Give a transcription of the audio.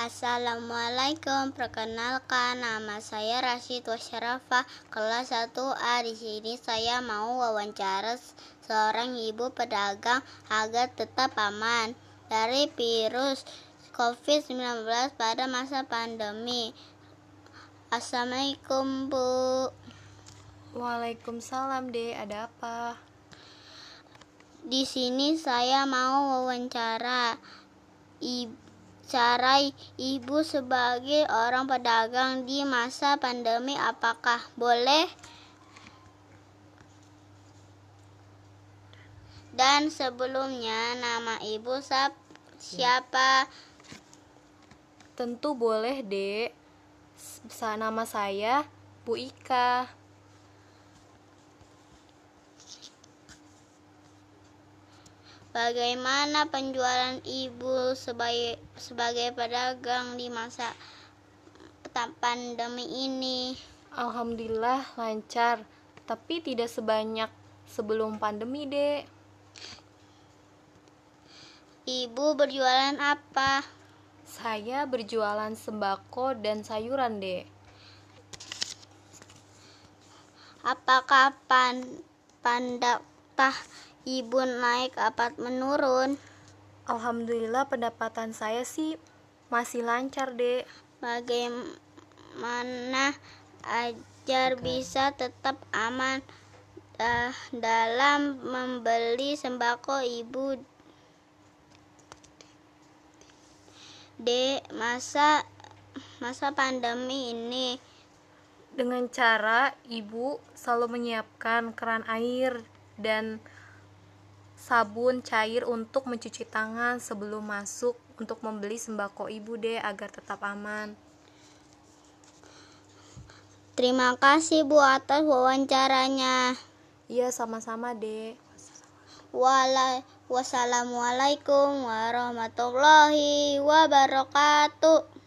Assalamualaikum, perkenalkan nama saya Rashid Wasyarafa, kelas 1A. Di sini saya mau wawancara seorang ibu pedagang agar tetap aman dari virus COVID-19 pada masa pandemi. Assalamualaikum, Bu. Waalaikumsalam, Dek. Ada apa? Di sini saya mau wawancara ibu cara ibu sebagai orang pedagang di masa pandemi apakah boleh? Dan sebelumnya nama ibu siapa? Tentu boleh, Dek. Nama saya Bu Ika. Bagaimana penjualan ibu sebagai sebagai pedagang di masa pandemi ini? Alhamdulillah lancar, tapi tidak sebanyak sebelum pandemi, Dek. Ibu berjualan apa? Saya berjualan sembako dan sayuran, Dek. Apakah pan pandaptah ibu naik apa menurun? Alhamdulillah pendapatan saya sih masih lancar, Dek. Bagaimana ajar bisa tetap aman uh, dalam membeli sembako ibu? Dek, masa masa pandemi ini? Dengan cara ibu selalu menyiapkan keran air dan sabun cair untuk mencuci tangan sebelum masuk untuk membeli sembako ibu deh agar tetap aman. Terima kasih Bu atas wawancaranya. Iya sama-sama deh. Wassalamualaikum warahmatullahi wabarakatuh.